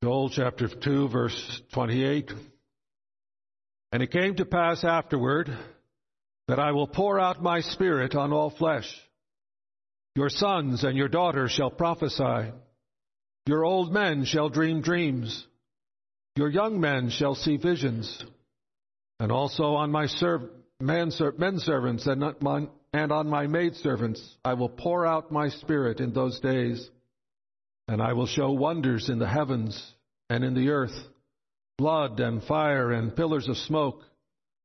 Joel chapter 2, verse 28. And it came to pass afterward that I will pour out my spirit on all flesh. Your sons and your daughters shall prophesy. Your old men shall dream dreams. Your young men shall see visions. And also on my serv- men servants and, and on my maidservants I will pour out my spirit in those days. And I will show wonders in the heavens and in the earth, blood and fire and pillars of smoke.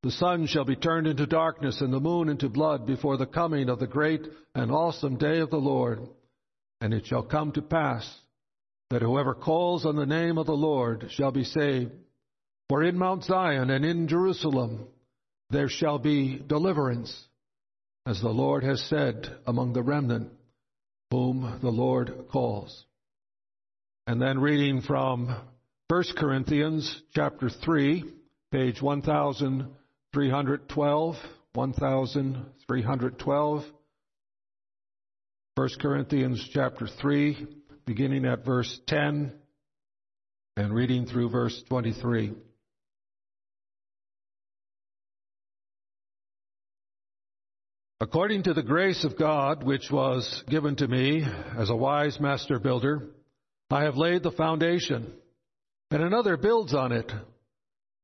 The sun shall be turned into darkness and the moon into blood before the coming of the great and awesome day of the Lord. And it shall come to pass that whoever calls on the name of the Lord shall be saved. For in Mount Zion and in Jerusalem there shall be deliverance, as the Lord has said among the remnant whom the Lord calls. And then reading from 1 Corinthians chapter 3, page 1312, 1312. 1 Corinthians chapter 3, beginning at verse 10 and reading through verse 23. According to the grace of God which was given to me as a wise master builder, I have laid the foundation, and another builds on it.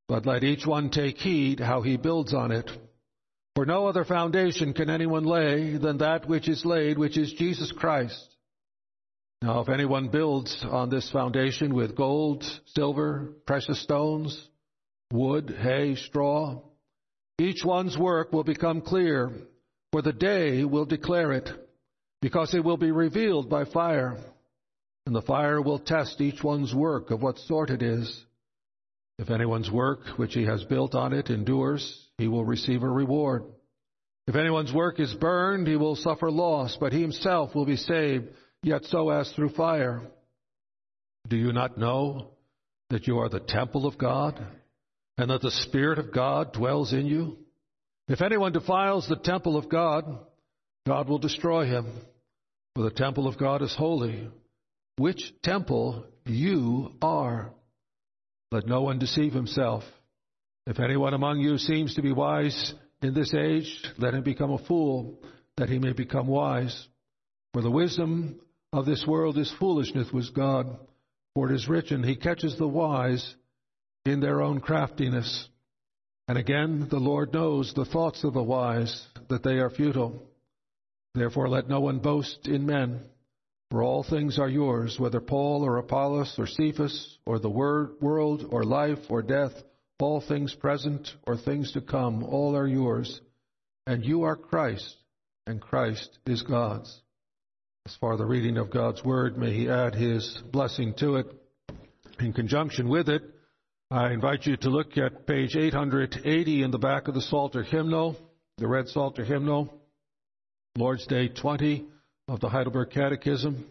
But let each one take heed how he builds on it. For no other foundation can anyone lay than that which is laid, which is Jesus Christ. Now, if anyone builds on this foundation with gold, silver, precious stones, wood, hay, straw, each one's work will become clear, for the day will declare it, because it will be revealed by fire and the fire will test each one's work of what sort it is. If anyone's work which he has built on it endures, he will receive a reward. If anyone's work is burned, he will suffer loss, but he himself will be saved, yet so as through fire. Do you not know that you are the temple of God, and that the Spirit of God dwells in you? If anyone defiles the temple of God, God will destroy him, for the temple of God is holy which temple you are. Let no one deceive himself. If anyone among you seems to be wise in this age, let him become a fool, that he may become wise. For the wisdom of this world is foolishness with God. For it is written, He catches the wise in their own craftiness. And again, the Lord knows the thoughts of the wise, that they are futile. Therefore, let no one boast in men. For all things are yours, whether Paul or Apollos or Cephas or the word, world or life or death, all things present or things to come, all are yours. And you are Christ, and Christ is God's. As far the reading of God's word, may He add His blessing to it. In conjunction with it, I invite you to look at page 880 in the back of the Psalter hymnal, the red Psalter hymnal, Lord's Day 20 of the Heidelberg Catechism.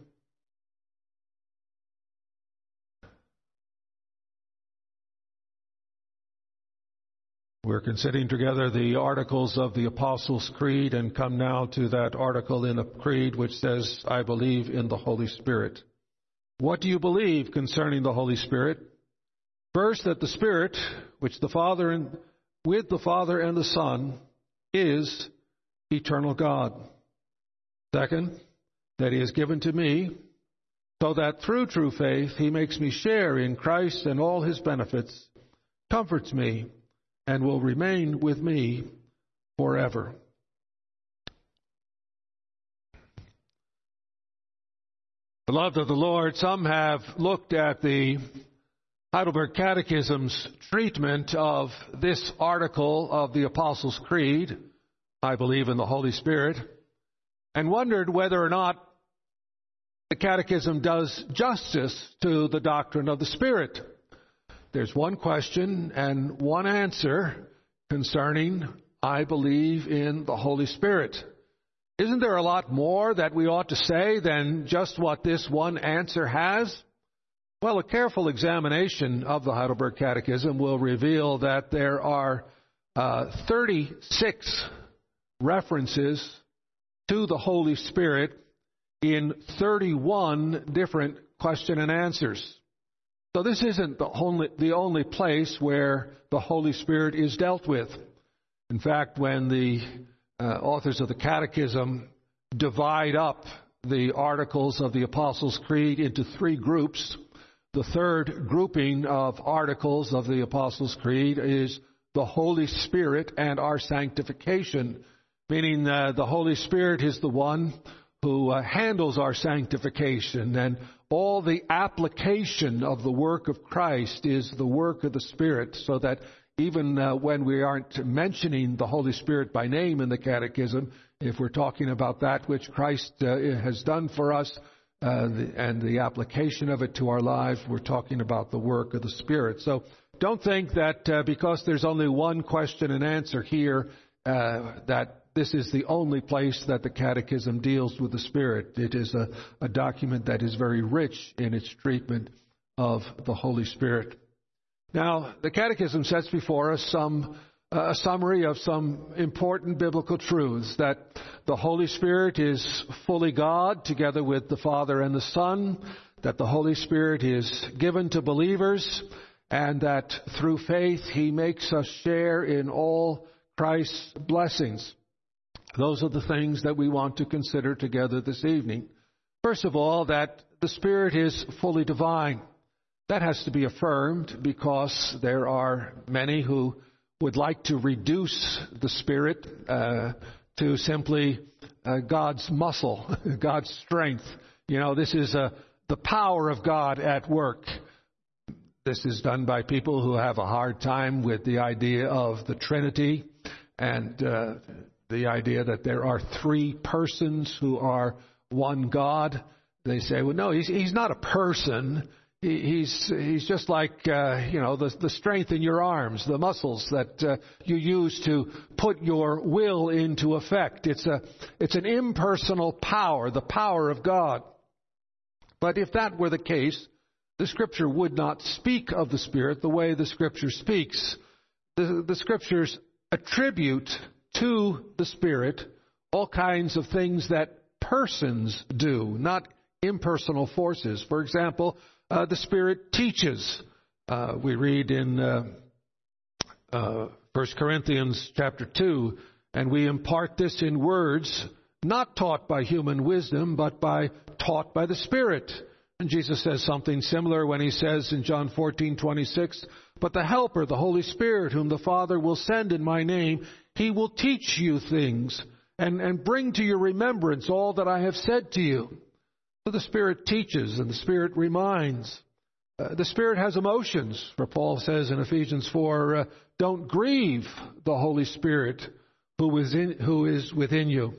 We're considering together the articles of the Apostles' Creed and come now to that article in the Creed which says, I believe in the Holy Spirit. What do you believe concerning the Holy Spirit? First, that the Spirit, which the Father and with the Father and the Son, is eternal God. Second, that he has given to me, so that through true faith he makes me share in Christ and all his benefits, comforts me, and will remain with me forever. Beloved of the Lord, some have looked at the Heidelberg Catechism's treatment of this article of the Apostles' Creed, I believe in the Holy Spirit, and wondered whether or not the Catechism does justice to the doctrine of the Spirit. There's one question and one answer concerning, I believe in the Holy Spirit. Isn't there a lot more that we ought to say than just what this one answer has? Well, a careful examination of the Heidelberg Catechism will reveal that there are uh, 36 references to the Holy Spirit in 31 different question and answers. So this isn't the only, the only place where the Holy Spirit is dealt with. In fact, when the uh, authors of the Catechism divide up the articles of the Apostles' Creed into three groups, the third grouping of articles of the Apostles' Creed is the Holy Spirit and our sanctification, meaning uh, the Holy Spirit is the one who uh, handles our sanctification and all the application of the work of Christ is the work of the Spirit so that even uh, when we aren't mentioning the Holy Spirit by name in the Catechism, if we're talking about that which Christ uh, has done for us uh, the, and the application of it to our lives, we're talking about the work of the Spirit. So don't think that uh, because there's only one question and answer here, uh, that this is the only place that the Catechism deals with the Spirit. It is a, a document that is very rich in its treatment of the Holy Spirit. Now, the Catechism sets before us some a summary of some important biblical truths that the Holy Spirit is fully God together with the Father and the Son, that the Holy Spirit is given to believers, and that through faith He makes us share in all Christ's blessings. Those are the things that we want to consider together this evening. First of all, that the Spirit is fully divine. That has to be affirmed because there are many who would like to reduce the Spirit uh, to simply uh, God's muscle, God's strength. You know, this is uh, the power of God at work. This is done by people who have a hard time with the idea of the Trinity and uh, the idea that there are three persons who are one God. They say, well, no, he's, he's not a person he's he's just like uh, you know the the strength in your arms, the muscles that uh, you use to put your will into effect. It's a it's an impersonal power, the power of God. But if that were the case, the Scripture would not speak of the Spirit the way the Scripture speaks. The, the Scriptures attribute to the Spirit all kinds of things that persons do, not impersonal forces. For example, uh, the Spirit teaches. Uh, we read in uh, 1 uh, Corinthians chapter 2, and we impart this in words not taught by human wisdom, but by taught by the Spirit. And Jesus says something similar when he says in John 14:26, "But the Helper, the Holy Spirit, whom the Father will send in my name, he will teach you things and, and bring to your remembrance all that I have said to you." So the Spirit teaches and the Spirit reminds. Uh, the Spirit has emotions, for Paul says in Ephesians 4, uh, don't grieve the Holy Spirit who is, in, who is within you.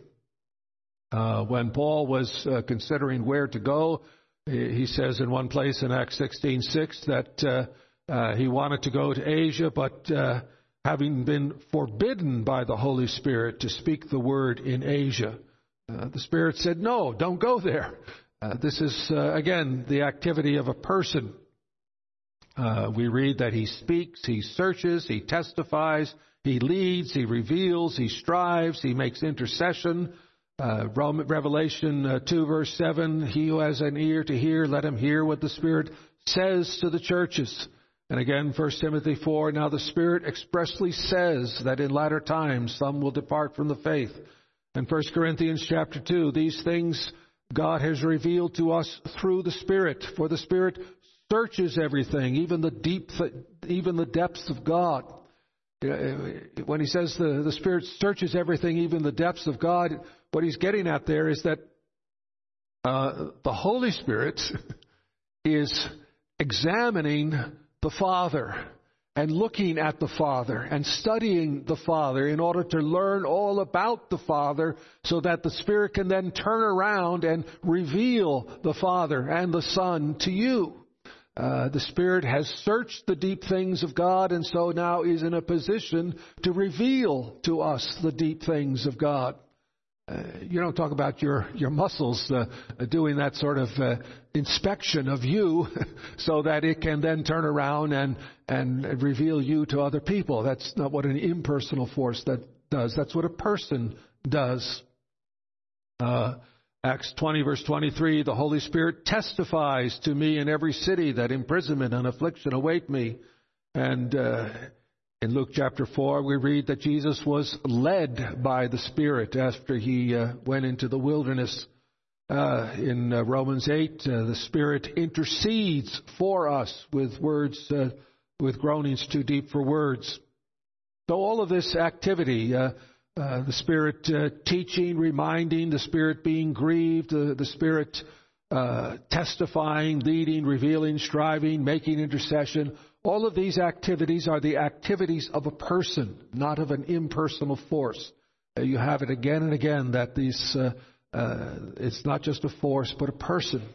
Uh, when Paul was uh, considering where to go, he says in one place in Acts 16:6 that uh, uh, he wanted to go to Asia, but having been forbidden by the Holy Spirit to speak the word in Asia, the Spirit said, No, don't go there. Uh, this is, uh, again, the activity of a person. Uh, we read that he speaks, he searches, he testifies, he leads, he reveals, he strives, he makes intercession. Uh, Revelation uh, 2, verse 7 He who has an ear to hear, let him hear what the Spirit says to the churches. And again, 1 Timothy 4 Now the Spirit expressly says that in latter times some will depart from the faith. And 1 Corinthians chapter 2 These things God has revealed to us through the Spirit, for the Spirit searches everything, even the deep, even the depths of God. When he says the, the Spirit searches everything, even the depths of God, what he's getting at there is that uh, the Holy Spirit is examining the Father and looking at the Father and studying the Father in order to learn all about the Father so that the Spirit can then turn around and reveal the Father and the Son to you. Uh, the Spirit has searched the deep things of God and so now is in a position to reveal to us the deep things of God. Uh, you don't talk about your your muscles uh, doing that sort of uh, inspection of you, so that it can then turn around and and reveal you to other people. That's not what an impersonal force that does. That's what a person does. Uh, Acts 20, verse 23, the Holy Spirit testifies to me in every city that imprisonment and affliction await me. And uh, in Luke chapter 4, we read that Jesus was led by the Spirit after he uh, went into the wilderness. Uh, in uh, Romans 8, uh, the Spirit intercedes for us with words, uh, with groanings too deep for words. So all of this activity, uh, the Spirit teaching, reminding, the Spirit being grieved, the Spirit testifying, leading, revealing, striving, making intercession, all of these activities are the activities of a person, not of an impersonal force. you have it again and again that these uh, it's not just a force, but a person.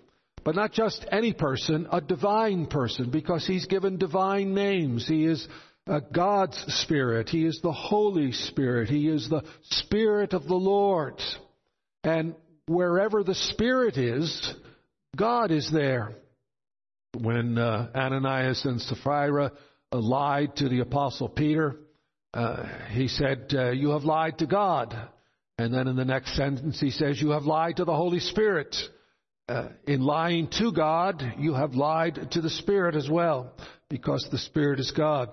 But not just any person, a divine person, because he's given divine names. He is uh, God's Spirit. He is the Holy Spirit. He is the Spirit of the Lord. And wherever the Spirit is, God is there. When uh, Ananias and Sapphira uh, lied to the Apostle Peter, uh, he said, uh, You have lied to God. And then in the next sentence, he says, You have lied to the Holy Spirit. Uh, in lying to God, you have lied to the Spirit as well, because the Spirit is God.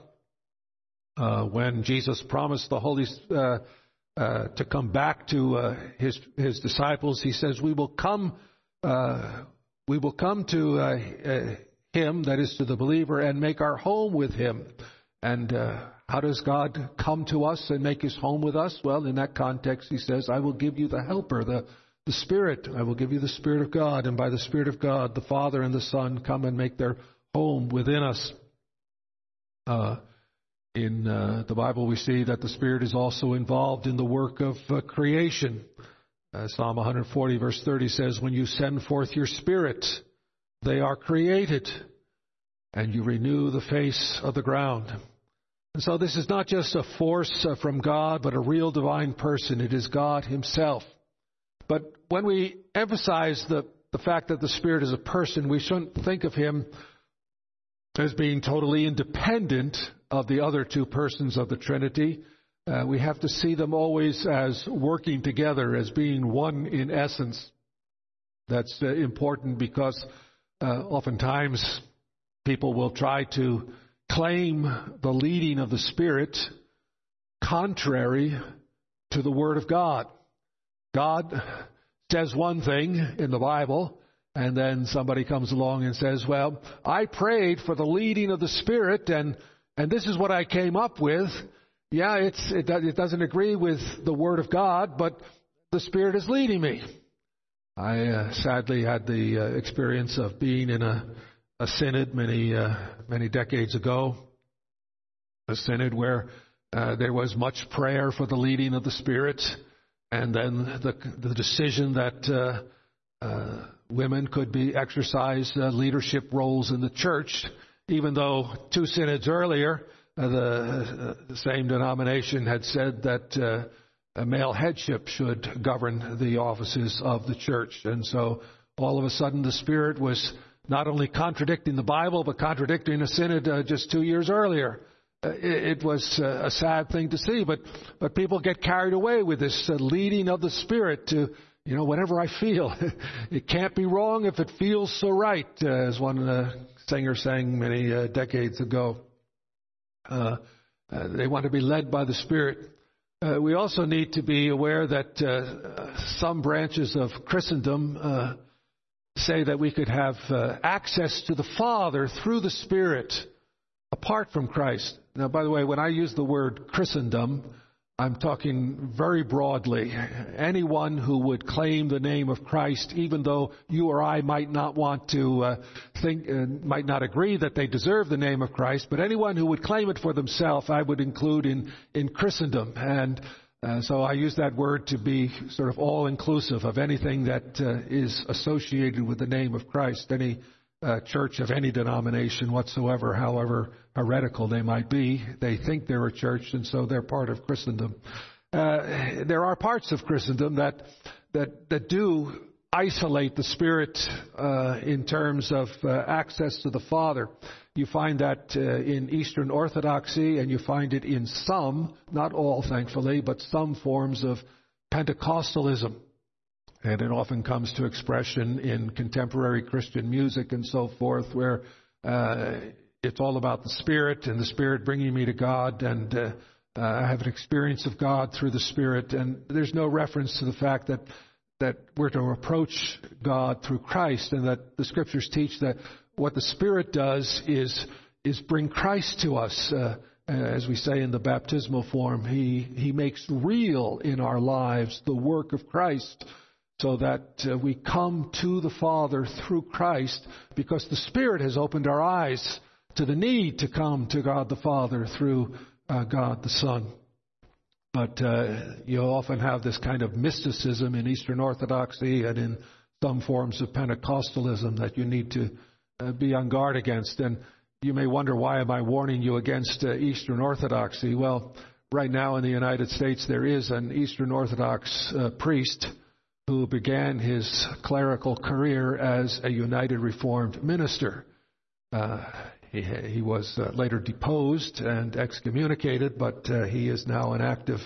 Uh, when Jesus promised the Holy to come back to his his disciples, he says, "We will come, we will come to him, that is to the believer, and make our home with him." And how does God come to us and make his home with us? Well, in that context, he says, I will give you the helper, the, the Spirit. I will give you the Spirit of God. And by the Spirit of God, the Father and the Son come and make their home within us. Uh, in uh, the Bible, we see that the Spirit is also involved in the work of uh, creation. Uh, Psalm 140, verse 30 says, When you send forth your Spirit, they are created, and you renew the face of the ground. And so this is not just a force uh, from God, but a real divine person. It is God Himself. But when we emphasize the, the fact that the Spirit is a person, we shouldn't think of Him as being totally independent of the other two persons of the Trinity. Uh, we have to see them always as working together, as being one in essence. That's uh, important because uh, oftentimes people will try to claim the leading of the Spirit contrary to the Word of God. God says one thing in the Bible, and then somebody comes along and says, Well, I prayed for the leading of the Spirit, and, and this is what I came up with. Yeah, it's, it, it doesn't agree with the Word of God, but the Spirit is leading me. I uh, sadly had the uh, experience of being in a a synod many uh, many decades ago, a synod where uh, there was much prayer for the leading of the Spirit, and then the the decision that uh, uh women could be exercise uh, leadership roles in the church, even though two synods earlier the, same denomination had said that male headship should govern the offices of the church, and so all of a sudden the Spirit was not only contradicting the Bible, but contradicting a synod uh, just two years earlier. Uh, it, was uh, a sad thing to see, but, but people get carried away with this uh, leading of the Spirit to, you know, whatever I feel. it can't be wrong if it feels so right, as one singer sang many decades ago. they want to be led by the Spirit. Uh, we also need to be aware that uh, some branches of Christendom uh, say that we could have uh, access to the Father through the Spirit apart from Christ. Now, by the way, when I use the word Christendom, I'm talking very broadly. Anyone who would claim the name of Christ, even though you or I might not want to uh, think, uh, might not agree that they deserve the name of Christ, but anyone who would claim it for themselves, I would include in, in Christendom. And uh, so I use that word to be sort of all inclusive of anything that uh, is associated with the name of Christ, any uh, church of any denomination whatsoever, however heretical they might be. They think they're a church, and so they're part of Christendom. Uh, there are parts of Christendom that that that do isolate the Spirit uh, in terms of uh, access to the Father. You find that uh, in Eastern Orthodoxy, and you find it in some, not all, thankfully, but some forms of Pentecostalism. And it often comes to expression in contemporary Christian music and so forth, where uh, it's all about the Spirit and the Spirit bringing me to God, and uh, uh, I have an experience of God through the Spirit. And there's no reference to the fact that that we're to approach God through Christ, and that the Scriptures teach that what the Spirit does is is bring Christ to us. Uh, as we say in the baptismal form, he, he makes real in our lives the work of Christ so that uh, we come to the Father through Christ because the Spirit has opened our eyes to the need to come to God the Father through uh, God the Son. But uh, you often have this kind of mysticism in Eastern Orthodoxy and in some forms of Pentecostalism that you need to uh, be on guard against. And you may wonder why am I warning you against uh, Eastern Orthodoxy? Well, right now in the United States there is an Eastern Orthodox uh, priest who began his clerical career as a United Reformed minister. Uh, he, he, was uh, later deposed and excommunicated, but uh, he is now an active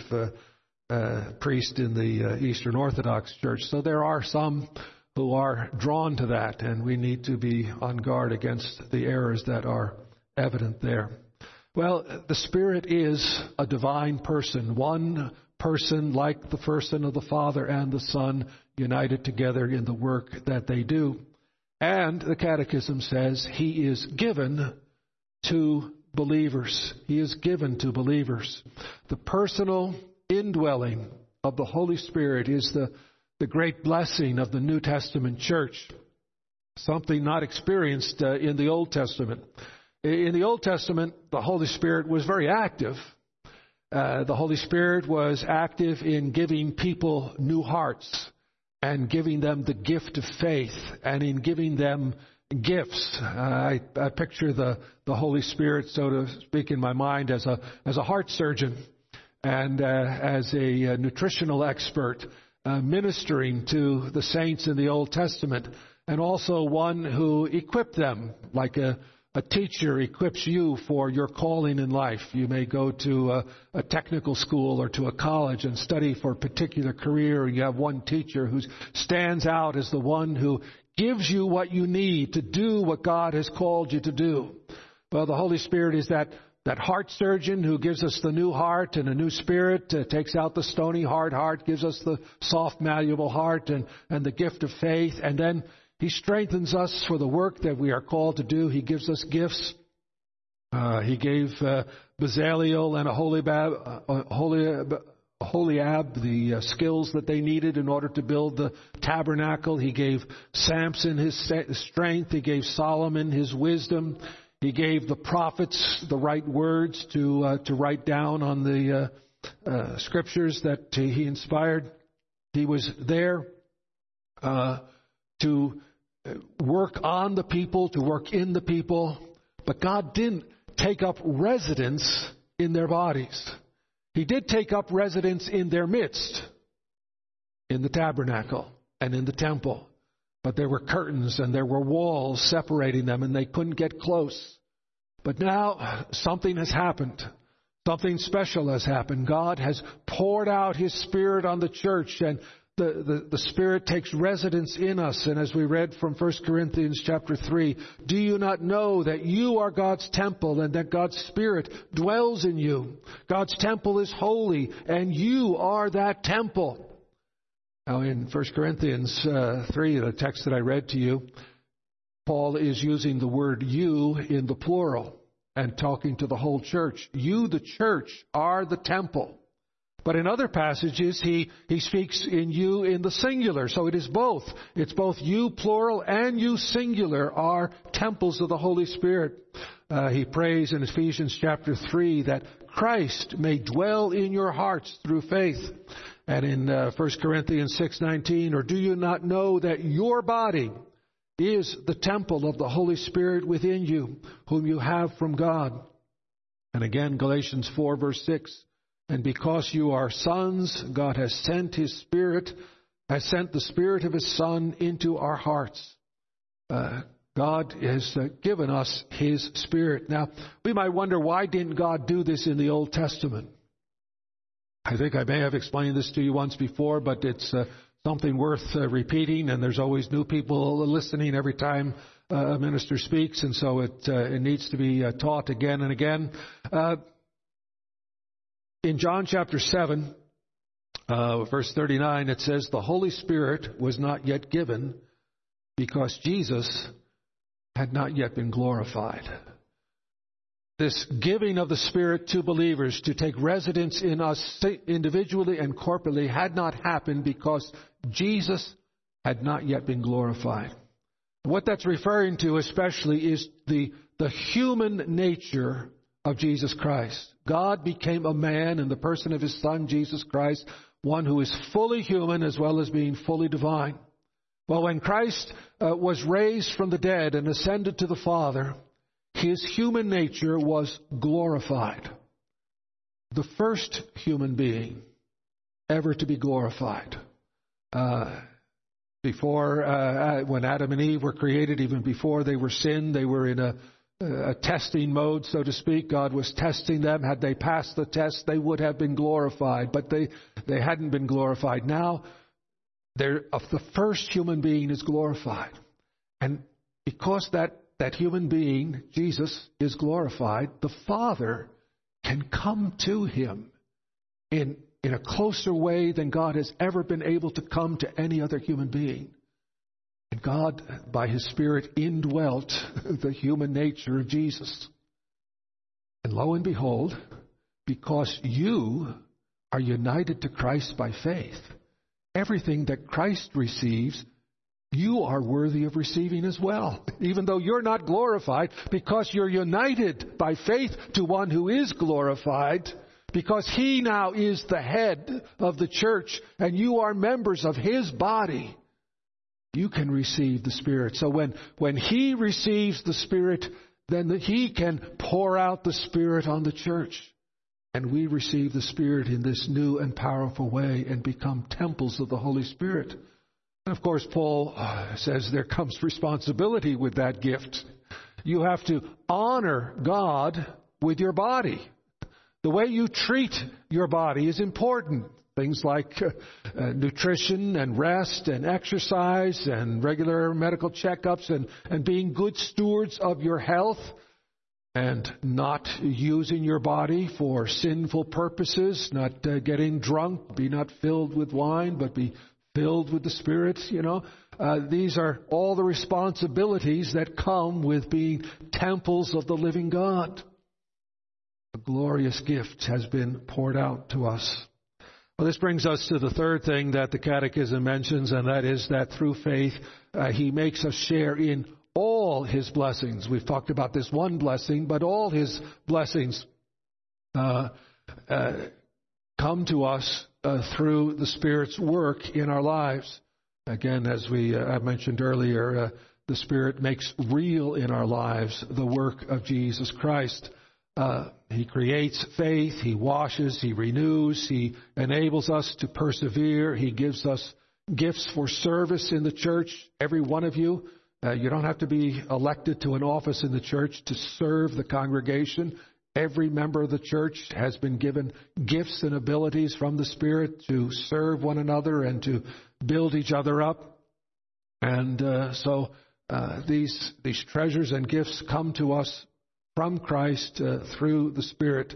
uh, priest in the Eastern Orthodox Church. So there are some who are drawn to that, and we need to be on guard against the errors that are evident there. Well, the Spirit is a divine person, one person like the person of the Father and the Son, united together in the work that they do. And the Catechism says he is given to believers. He is given to believers. The personal indwelling of the Holy Spirit is the the great blessing of the New Testament church, something not experienced uh, in the Old Testament. In the Old Testament, the Holy Spirit was very active. Uh, the Holy Spirit was active in giving people new hearts and giving them the gift of faith and in giving them gifts. Uh, I, I, picture the, the Holy Spirit, so to speak, in my mind as a, as a heart surgeon and uh, as a, a nutritional expert uh, ministering to the saints in the Old Testament, and also one who equipped them, like a, a teacher equips you for your calling in life. You may go to a, a, technical school or to a college and study for a particular career, you have one teacher who stands out as the one who gives you what you need to do what God has called you to do. Well, the Holy Spirit is that that heart surgeon who gives us the new heart and a new spirit, uh, takes out the stony hard heart, gives us the soft malleable heart and, and the gift of faith, and then he strengthens us for the work that we are called to do. He gives us gifts. Uh, he gave uh, Bezaleel and Aholiab, uh, Aholiab the uh, skills that they needed in order to build the tabernacle. He gave Samson his strength. He gave Solomon his wisdom. He gave the prophets the right words to uh, to write down on the uh, uh, scriptures that he inspired. He was there uh, to uh, work on the people, to work in the people, but God didn't take up residence in their bodies. He did take up residence in their midst, in the tabernacle and in the temple. But there were curtains and there were walls separating them, and they couldn't get close. But now something has happened. Something special has happened. God has poured out His Spirit on the church and the, the, the, Spirit takes residence in us. And as we read from 1 Corinthians chapter 3, do you not know that you are God's temple and that God's Spirit dwells in you? God's temple is holy and you are that temple. Now in 1 Corinthians uh, 3, the text that I read to you, Paul is using the word you in the plural and talking to the whole church. You, the church, are the temple. But in other passages, he, he speaks in you in the singular. So it is both. It's both you plural and you singular are temples of the Holy Spirit. Uh, he prays in Ephesians chapter 3 that Christ may dwell in your hearts through faith. And in uh, 1 Corinthians 6:19, or do you not know that your body is the temple of the Holy Spirit within you, whom you have from God. And again, Galatians 4, verse 6. And because you are sons, God has sent His Spirit, has sent the Spirit of His Son into our hearts. Uh, God has uh, given us His Spirit. Now, we might wonder why didn't God do this in the Old Testament? I think I may have explained this to you once before, but it's uh, something worth uh, repeating, and there's always new people listening every time a minister speaks, and so it uh, it needs to be uh, taught again and again. In John chapter seven, uh, verse thirty-nine, it says, "The Holy Spirit was not yet given, because Jesus had not yet been glorified." This giving of the Spirit to believers to take residence in us individually and corporately had not happened because Jesus had not yet been glorified. What that's referring to especially is the, the human nature of Jesus Christ. God became a man in the person of his Son, Jesus Christ, one who is fully human as well as being fully divine. Well, when Christ uh, was raised from the dead and ascended to the Father, his human nature was glorified. The first human being ever to be glorified. Uh, before, uh, when Adam and Eve were created, even before they were sinned, they were in a, a testing mode, so to speak. God was testing them. Had they passed the test, they would have been glorified, but they, they hadn't been glorified. Now, the first human being is glorified. And because that, that human being, Jesus, is glorified, the Father can come to him in in a closer way than God has ever been able to come to any other human being. God, by His Spirit, indwelt the human nature of Jesus. And lo and behold, because you are united to Christ by faith, everything that Christ receives, you are worthy of receiving as well. Even though you're not glorified, because you're united by faith to one who is glorified, because he now is the head of the church and you are members of his body, you can receive the Spirit. So when, when he receives the Spirit, then he can pour out the Spirit on the church. And we receive the Spirit in this new and powerful way and become temples of the Holy Spirit. And of course, Paul uh, says there comes responsibility with that gift. You have to honor God with your body. The way you treat your body is important. Things like uh, uh, nutrition and rest and exercise and regular medical checkups and, and being good stewards of your health and not using your body for sinful purposes, not uh, getting drunk, be not filled with wine, but be filled with the Spirit, you know. Uh, these are all the responsibilities that come with being temples of the living God. A glorious gift has been poured out to us. Well, this brings us to the third thing that the Catechism mentions, and that is that through faith, uh, He makes us share in all His blessings. We've talked about this one blessing, but all His blessings uh, uh, come to us uh, through the Spirit's work in our lives. Again, as we uh, mentioned earlier, uh, the Spirit makes real in our lives the work of Jesus Christ. Uh, he creates faith, He washes, He renews, He enables us to persevere, He gives us gifts for service in the church, every one of you. Uh, you don't have to be elected to an office in the church to serve the congregation. Every member of the church has been given gifts and abilities from the Spirit to serve one another and to build each other up. And uh, so uh, these these treasures and gifts come to us from Christ uh, through the Spirit.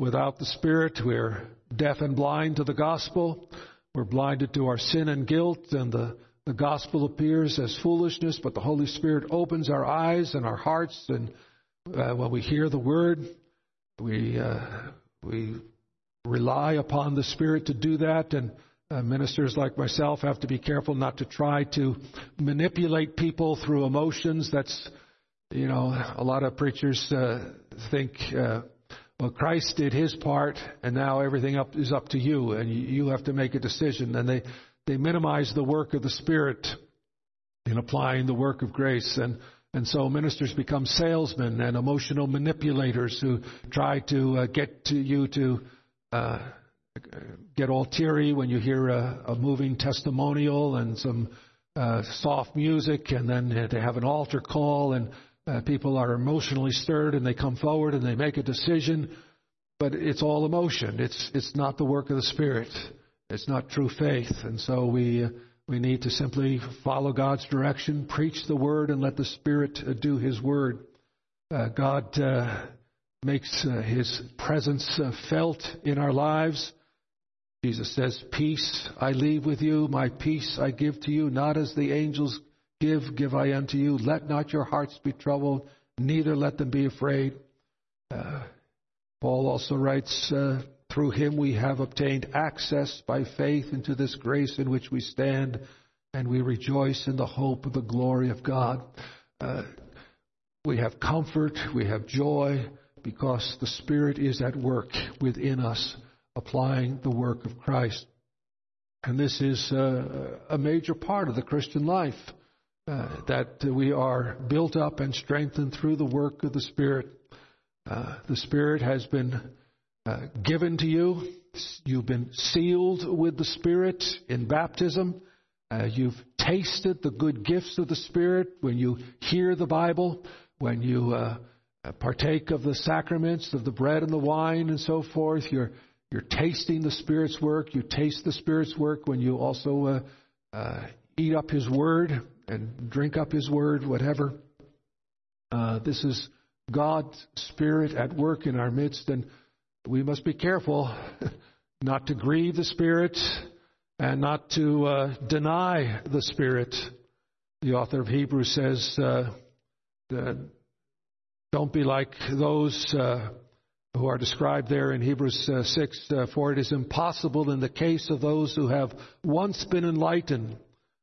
Without the Spirit, we're deaf and blind to the gospel. We're blinded to our sin and guilt, and the, the gospel appears as foolishness, but the Holy Spirit opens our eyes and our hearts, and uh, when we hear the word, we, uh, we rely upon the Spirit to do that, and uh, ministers like myself have to be careful not to try to manipulate people through emotions. That's you know, a lot of preachers uh, think, uh, well, Christ did his part, and now everything up is up to you, and you have to make a decision. And they they minimize the work of the Spirit in applying the work of grace, and and so ministers become salesmen and emotional manipulators who try to uh, get to you to. Uh, get all teary when you hear a, a moving testimonial and some uh, soft music, and then they have an altar call, and uh, people are emotionally stirred and they come forward and they make a decision, but it's all emotion. It's it's not the work of the Spirit. It's not true faith. And so we, we need to simply follow God's direction, preach the word, and let the Spirit do His word. Uh, God uh, makes uh, His presence uh, felt in our lives. Jesus says, Peace I leave with you, my peace I give to you, not as the angels give, give I unto you. Let not your hearts be troubled, neither let them be afraid. Uh, Paul also writes, uh, through him we have obtained access by faith into this grace in which we stand, and we rejoice in the hope of the glory of God. Uh, we have comfort, we have joy, because the Spirit is at work within us, applying the work of Christ. And this is uh, a major part of the Christian life, uh, that we are built up and strengthened through the work of the Spirit. Uh, the Spirit has been uh, given to you. You've been sealed with the Spirit in baptism. Uh, you've tasted the good gifts of the Spirit when you hear the Bible, when you uh, partake of the sacraments, of the bread and the wine and so forth. You're, you're tasting the Spirit's work. You taste the Spirit's work when you also uh, uh, eat up His Word and drink up His Word, whatever. Uh, this is God's Spirit at work in our midst, and we must be careful not to grieve the Spirit and not to uh, deny the Spirit. The author of Hebrews says, uh, Don't be like those uh, who are described there in Hebrews uh, 6, uh, for it is impossible in the case of those who have once been enlightened,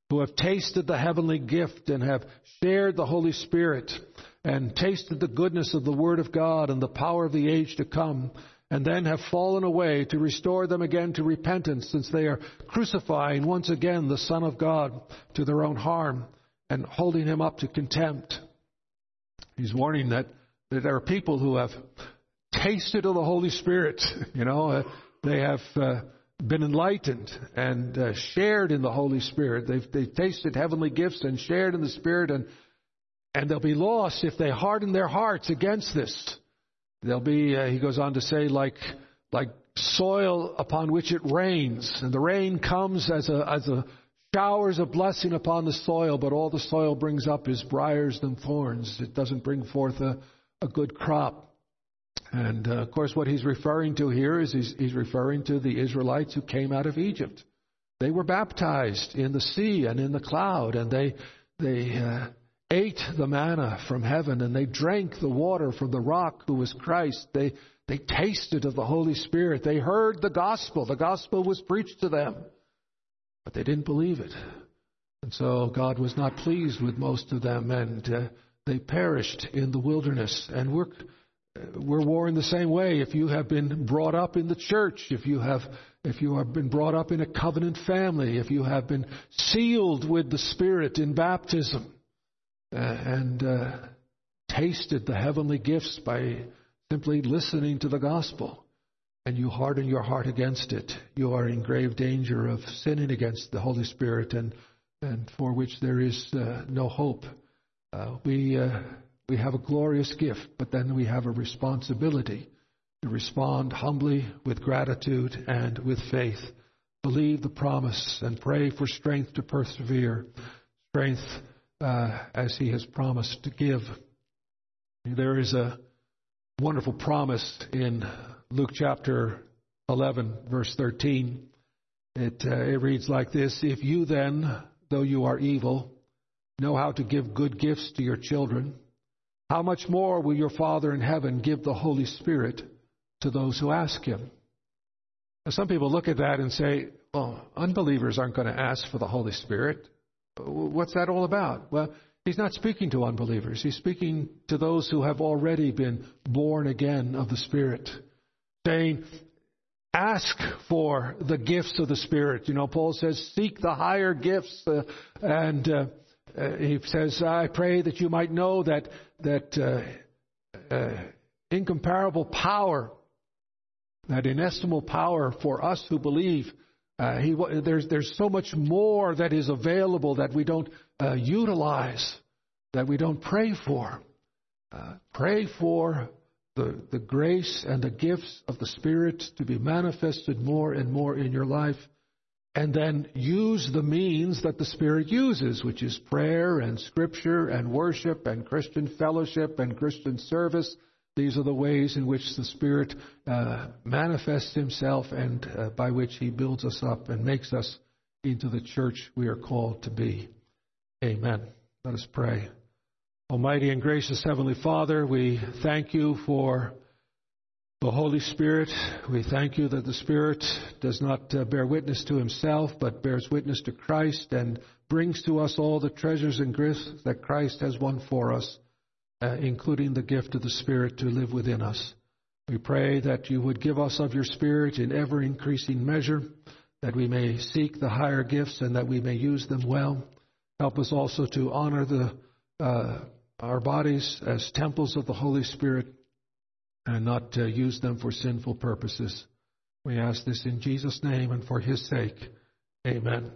who have tasted the heavenly gift and have shared the Holy Spirit and tasted the goodness of the Word of God and the power of the age to come and then have fallen away to restore them again to repentance, since they are crucifying once again the Son of God to their own harm and holding him up to contempt. He's warning that, that there are people who have tasted of the Holy Spirit, you know, uh, they have uh, been enlightened and uh, shared in the Holy Spirit. They've, they've tasted heavenly gifts and shared in the Spirit, and, and they'll be lost if they harden their hearts against this. They'll be, uh, he goes on to say, like, like soil upon which it rains. And the rain comes as a, as a showers of blessing upon the soil, but all the soil brings up is briars and thorns. It doesn't bring forth a, a good crop. And uh, of course, what he's referring to here is he's, he's, referring to the Israelites who came out of Egypt. They were baptized in the sea and in the cloud, and they they uh, ate the manna from heaven and they drank the water from the rock who was Christ. They, they tasted of the Holy Spirit. They heard the gospel. The gospel was preached to them, but they didn't believe it. And so God was not pleased with most of them and uh, they perished in the wilderness. And we're, we're warned the same way. If you have been brought up in the church, if you have if you have been brought up in a covenant family, if you have been sealed with the Spirit in baptism, uh, and uh, tasted the heavenly gifts by simply listening to the gospel, and you harden your heart against it, you are in grave danger of sinning against the Holy Spirit, and and for which there is uh, no hope. Uh, we uh, we have a glorious gift, but then we have a responsibility to respond humbly with gratitude and with faith. Believe the promise and pray for strength to persevere, strength uh, as he has promised to give. There is a wonderful promise in Luke chapter 11, verse 13. It, uh, it reads like this If you then, though you are evil, know how to give good gifts to your children, how much more will your Father in heaven give the Holy Spirit to those who ask him? Now, some people look at that and say, well, unbelievers aren't going to ask for the Holy Spirit. What's that all about? Well, he's not speaking to unbelievers. He's speaking to those who have already been born again of the Spirit, saying, Ask for the gifts of the Spirit. You know, Paul says, Seek the higher gifts. Uh, and uh, uh, he says, I pray that you might know that, that uh, uh, incomparable power, that inestimable power for us who believe uh, he, there's, there's so much more that is available that we don't utilize, that we don't pray for. Pray for the, the grace and the gifts of the Spirit to be manifested more and more in your life. And then use the means that the Spirit uses, which is prayer and scripture and worship and Christian fellowship and Christian service. These are the ways in which the Spirit uh, manifests Himself and uh, by which He builds us up and makes us into the church we are called to be. Amen. Let us pray. Almighty and gracious Heavenly Father, we thank you for the Holy Spirit. We thank you that the Spirit does not uh, bear witness to himself, but bears witness to Christ and brings to us all the treasures and gifts that Christ has won for us, uh, including the gift of the Spirit to live within us. We pray that you would give us of your Spirit in ever increasing measure, that we may seek the higher gifts and that we may use them well. Help us also to honor the, uh, our bodies as temples of the Holy Spirit and not uh, use them for sinful purposes. We ask this in Jesus' name and for his sake. Amen.